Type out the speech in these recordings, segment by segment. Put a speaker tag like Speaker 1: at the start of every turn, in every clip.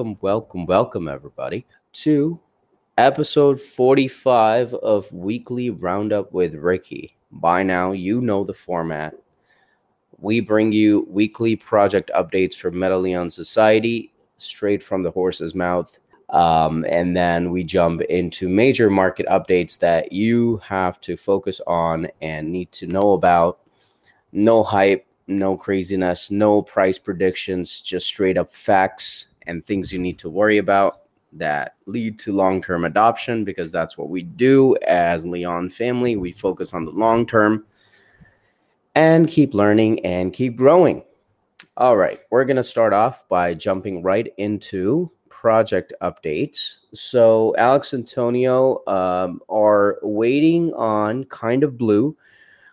Speaker 1: welcome, welcome, welcome, everybody, to episode 45 of Weekly Roundup with Rekhi. By now, you know the format. We bring you weekly project updates for Metaleon Society straight from the horse's mouth. Um, and then we jump into major market updates that you have to focus on and need to know about. No hype, no craziness, no price predictions, just straight up facts and things you need to worry about that lead to long term adoption because that's what we do as Leon family. We focus on the long term and keep learning and keep growing. All right, we're going to start off by jumping right into project updates. So, Alex and Antonio um, are waiting on Kind of Blue,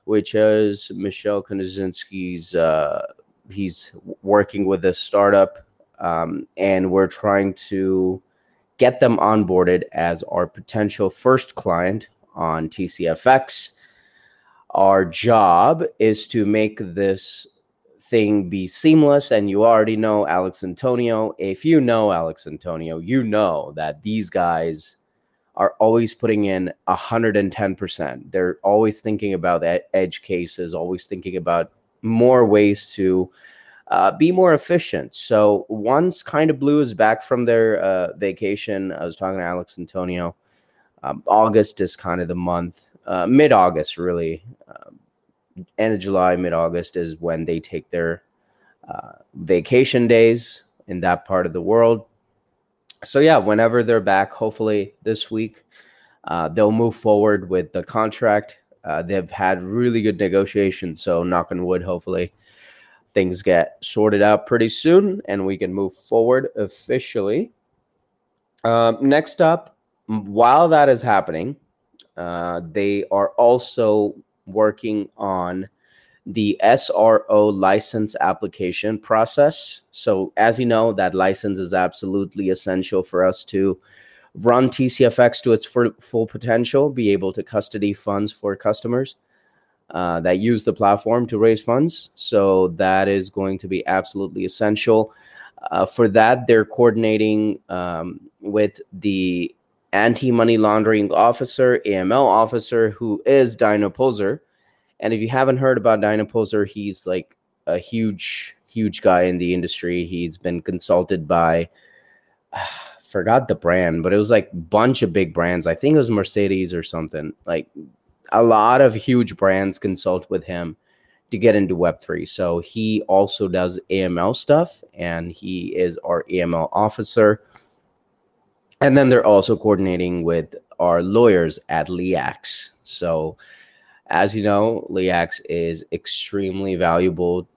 Speaker 1: which is Michelle Konosinski's. Uh, he's working with a startup, um, and we're trying to get them onboarded as our potential first client on TCFX. Our job is to make this thing be seamless. And you already know Alex Antonio. If you know Alex Antonio, you know that these guys are always putting in 110%. They're always thinking about edge cases, always thinking about more ways to uh, be more efficient. So once Kind of Blue is back from their uh, vacation, I was talking to Alex Antonio. Um, August is kind of the month, uh, mid August, really. Um, end of July, mid August is when they take their uh, vacation days in that part of the world. So, yeah, whenever they're back, hopefully this week, uh, they'll move forward with the contract. Uh, they've had really good negotiations. So, knock on wood, hopefully things get sorted out pretty soon and we can move forward officially. Um, next up, while that is happening, uh, they are also working on the SRO license application process. So, as you know, that license is absolutely essential for us to run TCFX to its full potential, be able to custody funds for customers uh, that use the platform to raise funds. So that is going to be absolutely essential. Uh, for that, they're coordinating um, with the anti money laundering officer, AML officer, who is Dino Poser. And if you haven't heard about Dino Poser, he's like a huge, huge guy in the industry. He's been consulted by, uh, forgot the brand, but it was like bunch of big brands. I think it was Mercedes or something. Like a lot of huge brands consult with him to get into Web3. So he also does AML stuff and he is our AML officer. And then they're also coordinating with our lawyers at Leax. So, as you know, Leax is extremely valuable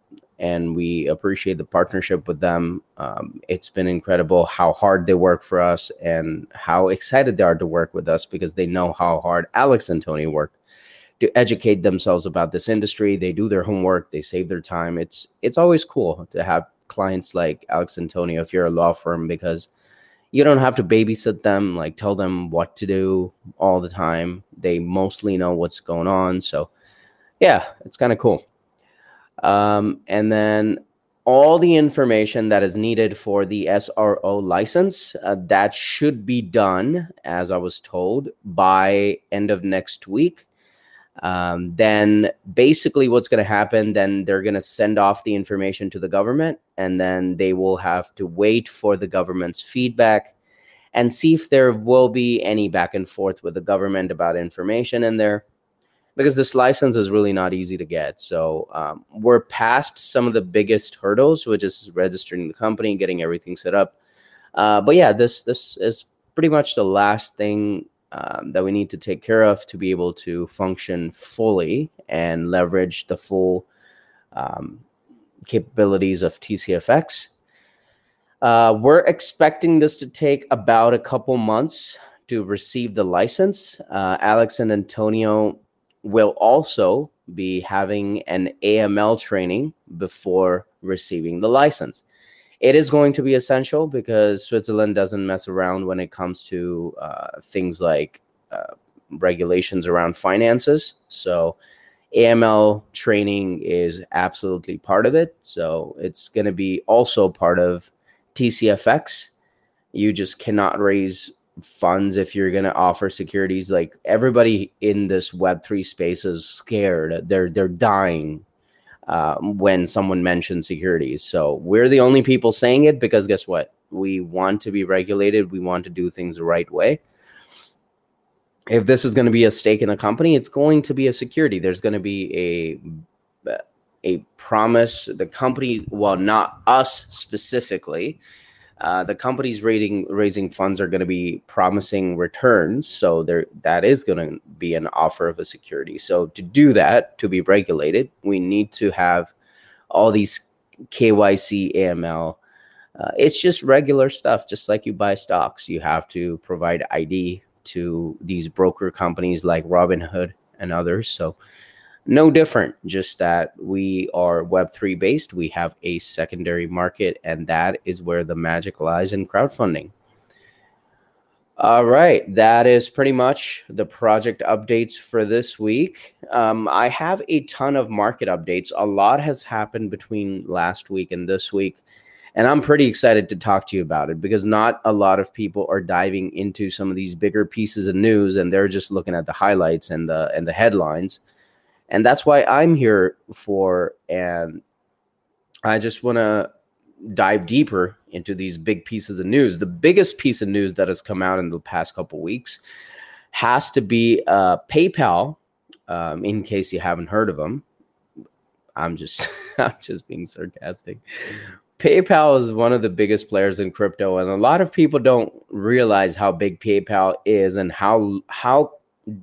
Speaker 1: and we appreciate the partnership with them. Um, it's been incredible how hard they work for us and how excited they are to work with us because they know how hard Alex and Tony work to educate themselves about this industry. They do their homework, they save their time. It's it's always cool to have clients like Alex Antonio if you're a law firm because you don't have to babysit them, like tell them what to do all the time. They mostly know what's going on. So yeah, it's kind of cool. Um, and then all the information that is needed for the SRO license uh, that should be done, as I was told, by end of next week um, then basically what's going to happen then they're going to send off the information to the government and then they will have to wait for the government's feedback and see if there will be any back and forth with the government about information in there because this license is really not easy to get. So um, we're past some of the biggest hurdles which is registering the company getting everything set up. Uh, but yeah this this is pretty much the last thing um, that we need to take care of to be able to function fully and leverage the full um, capabilities of TCFX. Uh, we're expecting this to take about a couple months to receive the license. Uh, Alex and Antonio will also be having an AML training before receiving the license it is going to be essential because Switzerland doesn't mess around when it comes to uh, things like uh, regulations around finances. So AML training is absolutely part of it. So it's going to be also part of TCFX. You just cannot raise funds if you're going to offer securities. Like everybody in this Web3 space is scared. They're they're dying uh, when someone mentions securities. So we're the only people saying it because guess what? We want to be regulated. We want to do things the right way. If this is going to be a stake in the company, it's going to be a security. There's going to be a a promise. The company, well, not us specifically, uh, the companies rating raising funds are going to be promising returns so there that is going to be an offer of a security. So to do that to be regulated we need to have all these kyc aml uh, it's just regular stuff just like you buy stocks you have to provide id to these broker companies like robinhood and others so no different, just that we are Web3 based. We have a secondary market, and that is where the magic lies in crowdfunding. All right, that is pretty much the project updates for this week. Um, I have a ton of market updates. A lot has happened between last week and this week, and I'm pretty excited to talk to you about it because not a lot of people are diving into some of these bigger pieces of news, and they're just looking at the highlights and the and the headlines and that's why I'm here for. And I just want to dive deeper into these big pieces of news. The biggest piece of news that has come out in the past couple weeks has to be uh, PayPal. Um, in case you haven't heard of them, I'm just I'm just being sarcastic. PayPal is one of the biggest players in crypto, and a lot of people don't realize how big PayPal is and how how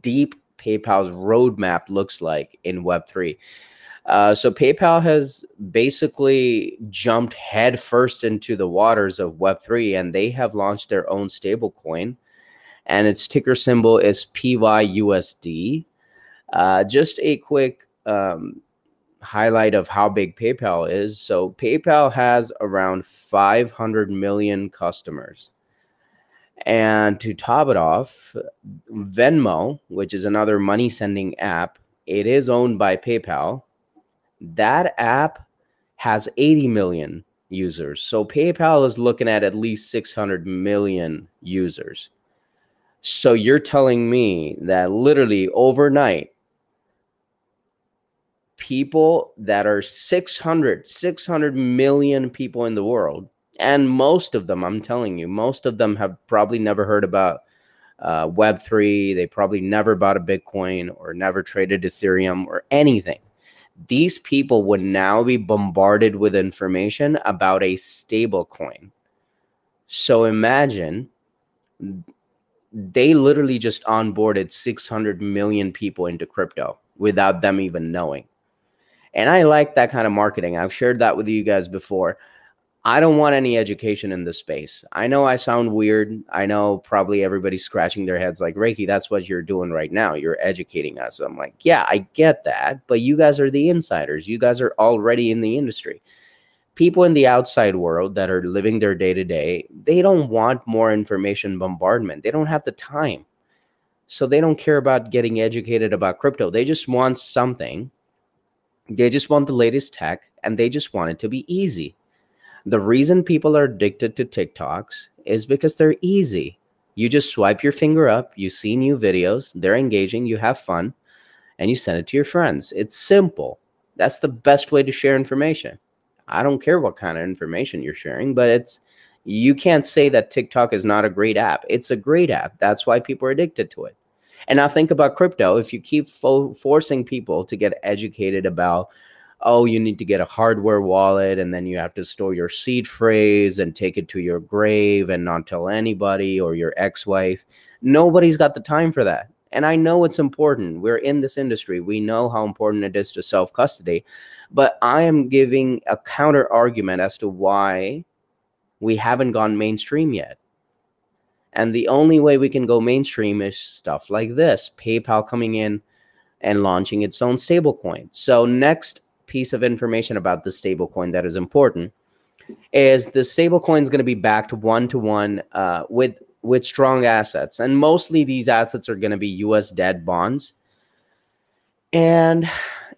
Speaker 1: deep PayPal's roadmap looks like in Web3. Uh, so PayPal has basically jumped headfirst into the waters of Web3, and they have launched their own stablecoin, and its ticker symbol is PYUSD. Uh, just a quick um, highlight of how big PayPal is. So PayPal has around 500 million customers. And to top it off, Venmo, which is another money sending app, it is owned by PayPal. That app has 80 million users. So PayPal is looking at at least 600 million users. So you're telling me that literally overnight, people that are 600, 600 million people in the world and most of them i'm telling you most of them have probably never heard about uh, web3 they probably never bought a bitcoin or never traded ethereum or anything. These people would now be bombarded with information about a stable coin. So imagine they literally just onboarded 600 million people into crypto without them even knowing. And i like that kind of marketing. I've shared that with you guys before I don't want any education in this space. I know I sound weird. I know probably everybody's scratching their heads like, Rekhi, that's what you're doing right now. You're educating us. I'm like, yeah, I get that. But you guys are the insiders. You guys are already in the industry. People in the outside world that are living their day to day, they don't want more information bombardment. They don't have the time. So they don't care about getting educated about crypto. They just want something. They just want the latest tech and they just want it to be easy the reason people are addicted to TikToks is because they're easy. You just swipe your finger up, you see new videos, they're engaging, you have fun, and you send it to your friends. It's simple. That's the best way to share information. I don't care what kind of information you're sharing, but it's you can't say that TikTok is not a great app. It's a great app. That's why people are addicted to it. And now think about crypto. If you keep fo- forcing people to get educated about oh, you need to get a hardware wallet and then you have to store your seed phrase and take it to your grave and not tell anybody or your ex wife. Nobody's got the time for that. And I know it's important. We're in this industry. We know how important it is to self custody. But I am giving a counter argument as to why we haven't gone mainstream yet. And the only way we can go mainstream is stuff like this PayPal coming in and launching its own stablecoin. So, next piece of information about the stablecoin that is important is the stablecoin is going to be backed one to one with with strong assets, and mostly these assets are going to be U.S. debt bonds. And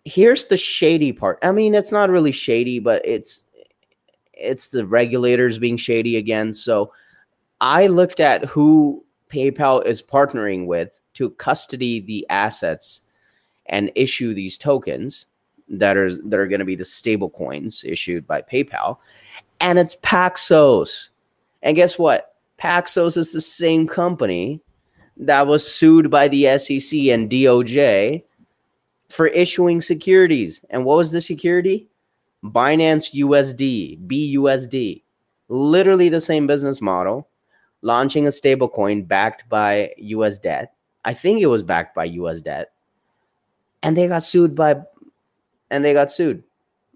Speaker 1: here's the shady part. I mean, it's not really shady, but it's it's the regulators being shady again. So I looked at who PayPal is partnering with to custody the assets and issue these tokens that are that are going to be the stable coins issued by PayPal, and it's Paxos. And guess what? Paxos is the same company that was sued by the SEC and DOJ for issuing securities. And what was the security? Binance USD, BUSD. Literally the same business model, launching a stablecoin backed by US debt. I think it was backed by US debt. And they got sued by and they got sued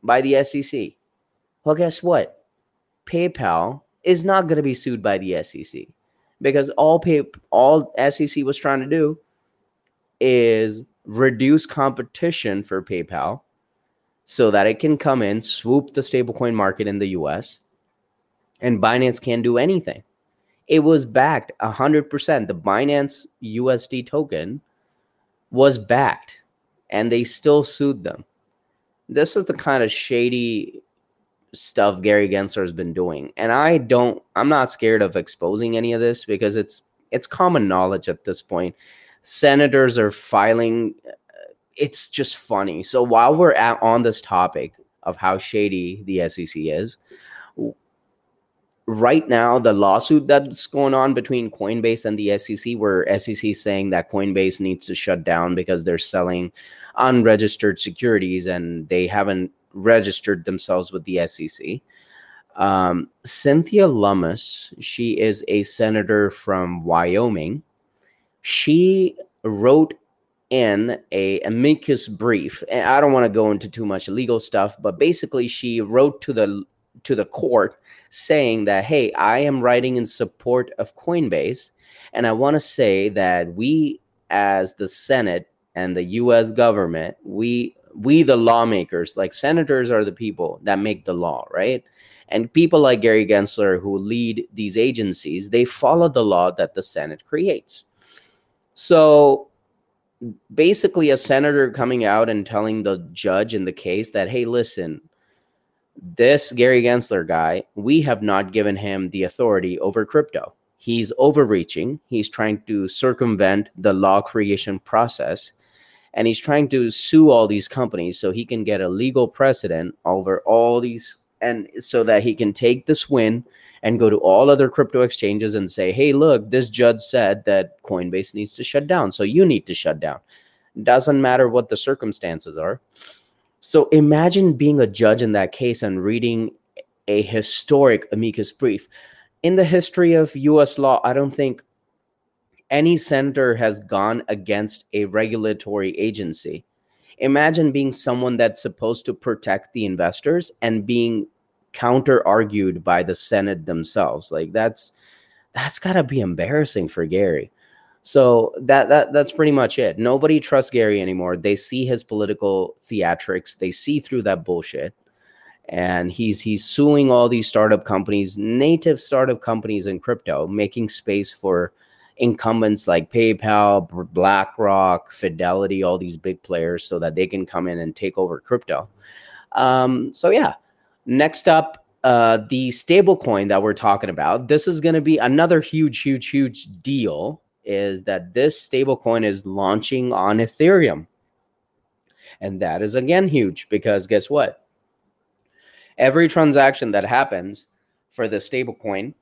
Speaker 1: by the SEC. Well, guess what? PayPal is not going to be sued by the SEC because all pay all SEC was trying to do is reduce competition for PayPal so that it can come in, swoop the stablecoin market in the US, and Binance can't do anything. It was backed 100%. The Binance USD token was backed, and they still sued them. This is the kind of shady stuff Gary Gensler has been doing. And I don't I'm not scared of exposing any of this because it's it's common knowledge at this point senators are filing. Uh, it's just funny. So while we're at, on this topic of how shady the SEC is, right now the lawsuit that's going on between Coinbase and the SEC, where SEC is saying that Coinbase needs to shut down because they're selling unregistered securities and they haven't registered themselves with the SEC. Um, Cynthia Lummis, she is a senator from Wyoming she wrote in a amicus brief. And I don't want to go into too much legal stuff, but basically she wrote to the to the court saying that hey, I am writing in support of Coinbase and I want to say that we as the Senate and the US government, we we the lawmakers, like senators are the people that make the law, right? And people like Gary Gensler who lead these agencies, they follow the law that the Senate creates. So basically, a senator coming out and telling the judge in the case that, hey, listen, this Gary Gensler guy, we have not given him the authority over crypto. He's overreaching. He's trying to circumvent the law creation process. And he's trying to sue all these companies so he can get a legal precedent over all these, and so that he can take this win and go to all other crypto exchanges and say, hey, look, this judge said that Coinbase needs to shut down. So you need to shut down. Doesn't matter what the circumstances are. So imagine being a judge in that case and reading a historic amicus brief. In the history of US law, I don't think any senator has gone against a regulatory agency. Imagine being someone that's supposed to protect the investors and being counter argued by the Senate themselves. Like that's that's got to be embarrassing for Gary. So that that that's pretty much it. Nobody trusts Gary anymore. They see his political theatrics. They see through that bullshit. And he's he's suing all these startup companies, native startup companies in crypto, making space for incumbents like PayPal, BlackRock, Fidelity, all these big players, so that they can come in and take over crypto. Um, so yeah, Next up, uh, the stablecoin that we're talking about. This is going to be another huge, huge, huge deal. Is that this stablecoin is launching on Ethereum, and that is again huge because guess what? Every transaction that happens for the stablecoin,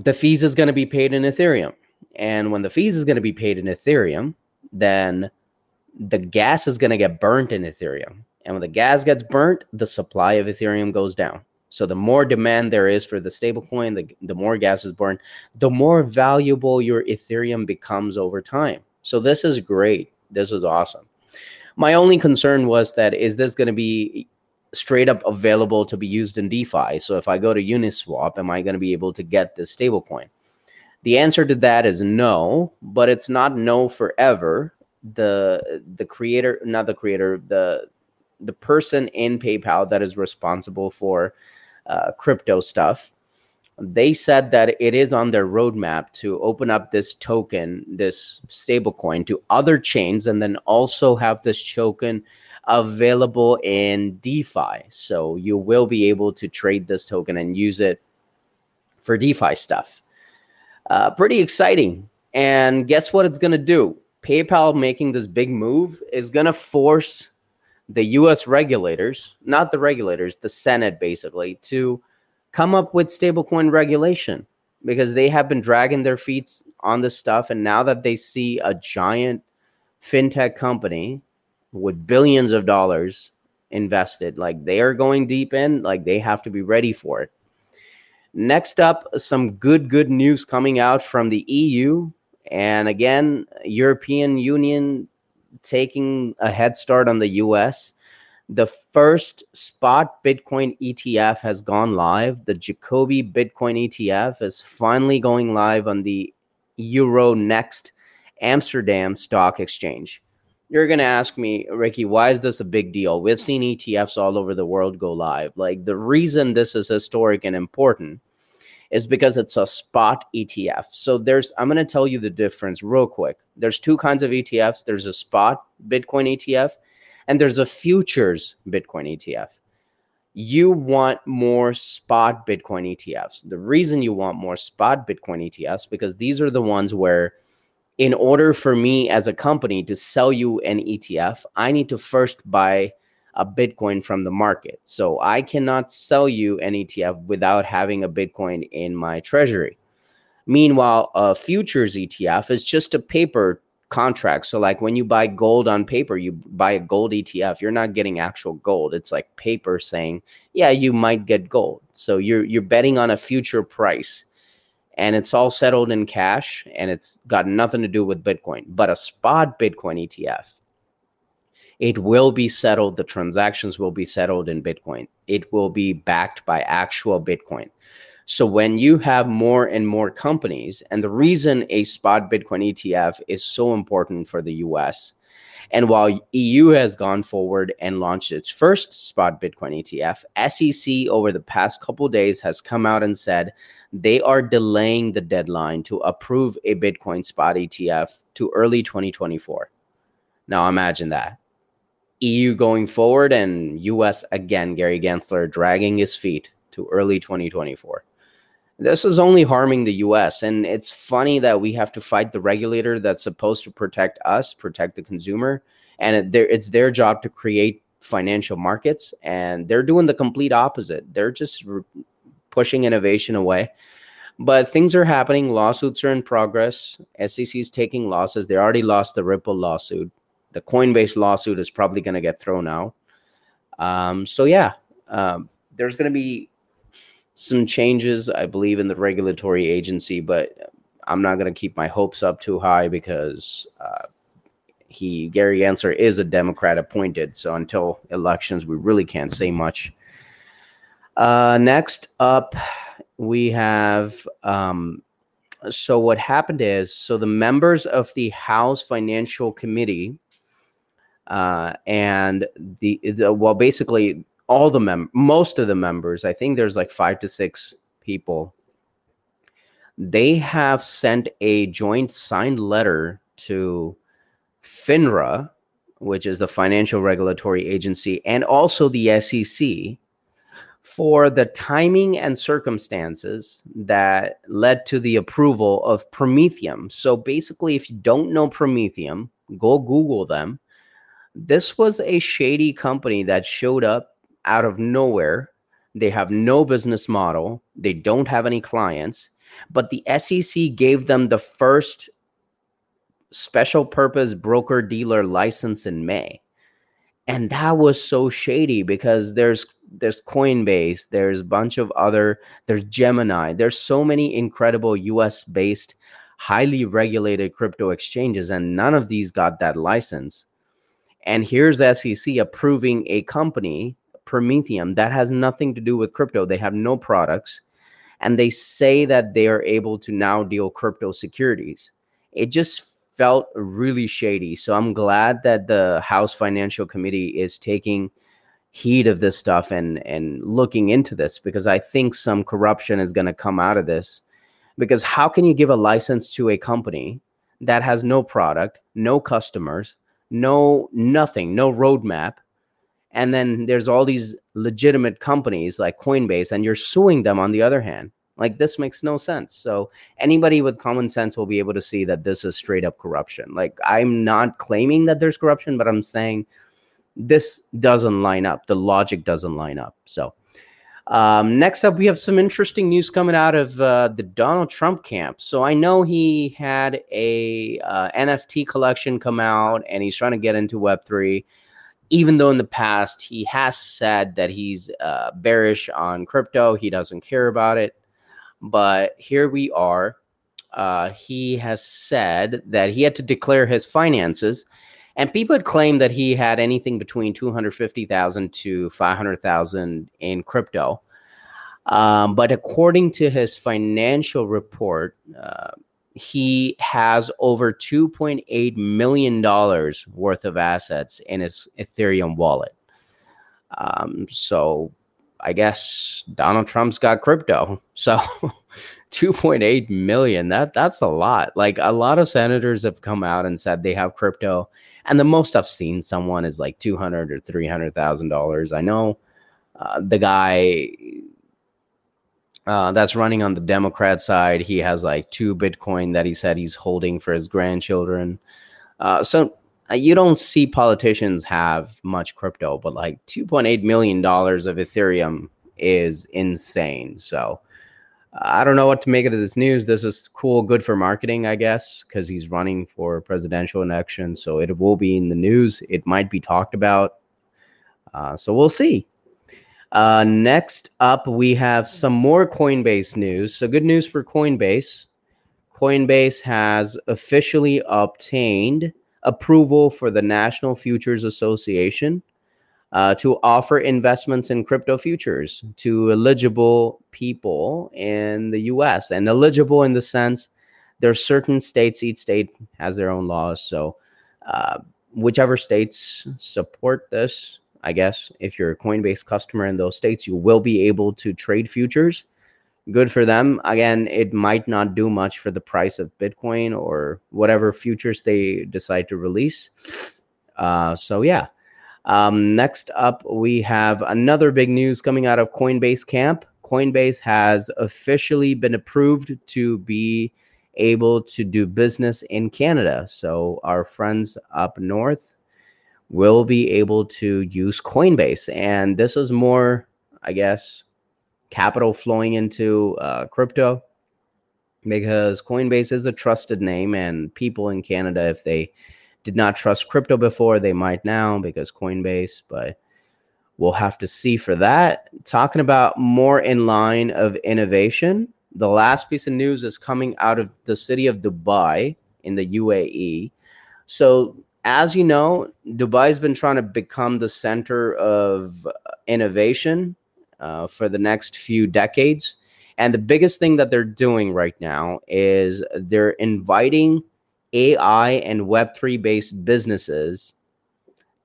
Speaker 1: the fees is going to be paid in Ethereum, and when the fees is going to be paid in Ethereum, then the gas is going to get burnt in Ethereum and when the gas gets burnt, the supply of Ethereum goes down. So the more demand there is for the stablecoin, the, the more gas is burned, the more valuable your Ethereum becomes over time. So this is great. This is awesome. My only concern was that is this going to be straight up available to be used in DeFi? So if I go to Uniswap, am I going to be able to get this stablecoin? The answer to that is no, but it's not no forever. The the creator, not the creator, the the person in PayPal that is responsible for uh, crypto stuff, they said that it is on their roadmap to open up this token, this stablecoin, to other chains, and then also have this token available in DeFi. So you will be able to trade this token and use it for DeFi stuff. Uh, pretty exciting. And guess what it's going to do? PayPal making this big move is going to force the US regulators, not the regulators, the Senate basically, to come up with stablecoin regulation because they have been dragging their feet on this stuff. And now that they see a giant fintech company with billions of dollars invested, like they are going deep in, like they have to be ready for it. Next up, some good, good news coming out from the EU. And again, European Union taking a head start on the US. The first spot Bitcoin ETF has gone live. The Jacobi Bitcoin ETF is finally going live on the Euronext Amsterdam Stock Exchange. You're going to ask me, Rekhi, why is this a big deal? We've seen ETFs all over the world go live. Like the reason this is historic and important is because it's a spot ETF. So there's I'm going to tell you the difference real quick. There's two kinds of ETFs. There's a spot Bitcoin ETF and there's a futures Bitcoin ETF. You want more spot Bitcoin ETFs. The reason you want more spot Bitcoin ETFs because these are the ones where in order for me as a company to sell you an ETF, I need to first buy a Bitcoin from the market. So I cannot sell you an ETF without having a Bitcoin in my treasury. Meanwhile, a futures ETF is just a paper contract. So, like when you buy gold on paper, you buy a gold ETF. You're not getting actual gold. It's like paper saying, "Yeah, you might get gold." So you're you're betting on a future price, and it's all settled in cash, and it's got nothing to do with Bitcoin. But a spot Bitcoin ETF it will be settled. The transactions will be settled in Bitcoin. It will be backed by actual Bitcoin. So when you have more and more companies, and the reason a spot Bitcoin ETF is so important for the US, and while EU has gone forward and launched its first spot Bitcoin ETF, SEC over the past couple days has come out and said they are delaying the deadline to approve a Bitcoin spot ETF to early 2024. Now imagine that. EU going forward and US again, Gary Gensler dragging his feet to early 2024. This is only harming the US. And it's funny that we have to fight the regulator that's supposed to protect us, protect the consumer. And it, it's their job to create financial markets. And they're doing the complete opposite. They're just re- pushing innovation away. But things are happening. Lawsuits are in progress. SEC is taking losses. They already lost the Ripple lawsuit the Coinbase lawsuit is probably going to get thrown out. Um, so yeah, um, there's going to be some changes, I believe, in the regulatory agency, but I'm not going to keep my hopes up too high because uh, he Gary Gensler is a Democrat appointed. So until elections, we really can't say much. Uh, next up, we have. Um, so what happened is, so the members of the House Financial Committee uh, and the, the well, basically all the mem most of the members, I think there's like five to six people. They have sent a joint signed letter to FINRA, which is the Financial Regulatory Agency, and also the SEC for the timing and circumstances that led to the approval of Prometheum. So basically, if you don't know Prometheum, go Google them this was a shady company that showed up out of nowhere. They have no business model, they don't have any clients, but the SEC gave them the first special purpose broker dealer license in May. And that was so shady because there's there's Coinbase, there's a bunch of other, there's Gemini, there's so many incredible US based, highly regulated crypto exchanges, and none of these got that license. And here's SEC approving a company, Prometheum, that has nothing to do with crypto. They have no products. And they say that they are able to now deal crypto securities. It just felt really shady. So I'm glad that the House Financial Committee is taking heed of this stuff and and looking into this because I think some corruption is going to come out of this. Because how can you give a license to a company that has no product, no customers, no nothing, no roadmap, and then there's all these legitimate companies like Coinbase, and you're suing them on the other hand. Like this makes no sense. So anybody with common sense will be able to see that this is straight up corruption. Like I'm not claiming that there's corruption, but I'm saying this doesn't line up. The logic doesn't line up. So um, next up, we have some interesting news coming out of uh, the Donald Trump camp. So I know he had a uh, NFT collection come out, and he's trying to get into Web three. Even though in the past he has said that he's uh, bearish on crypto, he doesn't care about it. But here we are. Uh, he has said that he had to declare his finances, and people had claimed that he had anything between two hundred fifty thousand to five hundred thousand in crypto. Um, but according to his financial report, uh, he has over $2.8 million worth of assets in his Ethereum wallet. Um, so I guess Donald Trump's got crypto. So 2.8 million, that that's a lot. Like a lot of senators have come out and said they have crypto. And the most I've seen someone is like 200 or 300,000 dollars. I know uh, the guy uh, that's running on the Democrat side, he has like two Bitcoin that he said he's holding for his grandchildren. Uh, so uh, you don't see politicians have much crypto, but like 2.8 million dollars of Ethereum is insane. So I don't know what to make of this news. This is cool, good for marketing, I guess, because he's running for presidential election. So it will be in the news. It might be talked about. Uh, so we'll see. Uh, next up, we have some more Coinbase news. So good news for Coinbase. Coinbase has officially obtained approval for the National Futures Association uh, to offer investments in crypto futures to eligible people in the US. And eligible in the sense there are certain states, each state has their own laws. So, uh, whichever states support this, I guess, if you're a Coinbase customer in those states, you will be able to trade futures good for them. Again, it might not do much for the price of Bitcoin or whatever futures they decide to release. Uh, so yeah. Um, next up, we have another big news coming out of Coinbase camp. Coinbase has officially been approved to be able to do business in Canada. So our friends up north will be able to use Coinbase. And this is more, I guess, capital flowing into uh, crypto because Coinbase is a trusted name, and people in Canada, if they did not trust crypto before, they might now because Coinbase, but we'll have to see for that. Talking about more in line of innovation, the last piece of news is coming out of the city of Dubai in the UAE. So, as you know, Dubai's been trying to become the center of innovation uh, for the next few decades. And the biggest thing that they're doing right now is they're inviting AI and Web3 based businesses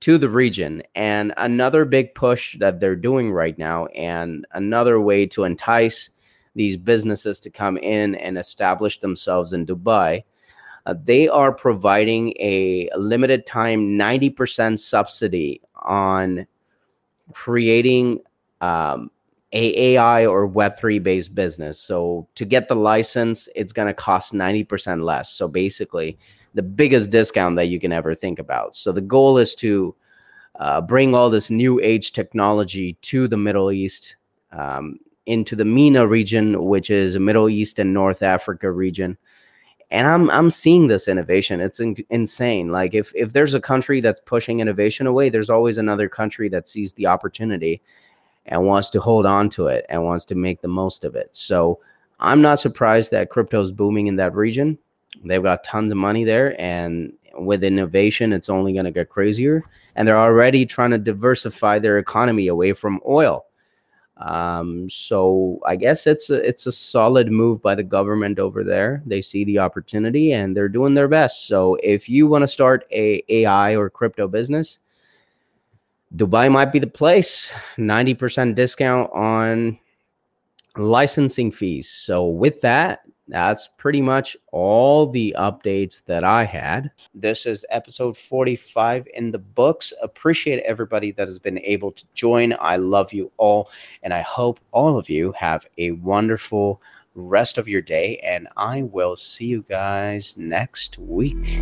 Speaker 1: to the region. And another big push that they're doing right now, and another way to entice these businesses to come in and establish themselves in Dubai, uh, they are providing a limited time 90% subsidy on creating um, a AI or Web3 based business. So to get the license, it's going to cost 90% less. So basically, the biggest discount that you can ever think about. So the goal is to uh, bring all this new age technology to the Middle East, um, into the MENA region, which is Middle East and North Africa region. And I'm I'm seeing this innovation. It's in, insane. Like if if there's a country that's pushing innovation away, there's always another country that sees the opportunity and wants to hold on to it and wants to make the most of it. So I'm not surprised that crypto is booming in that region. They've got tons of money there, and with innovation, it's only going to get crazier. And they're already trying to diversify their economy away from oil. Um, so I guess it's a, it's a solid move by the government over there. They see the opportunity and they're doing their best. So if you want to start a AI or crypto business, Dubai might be the place. 90% discount on licensing fees. So, with that, that's pretty much all the updates that I had. This is episode 45 in the books. Appreciate everybody that has been able to join. I love you all, and I hope all of you have a wonderful rest of your day, and I will see you guys next week.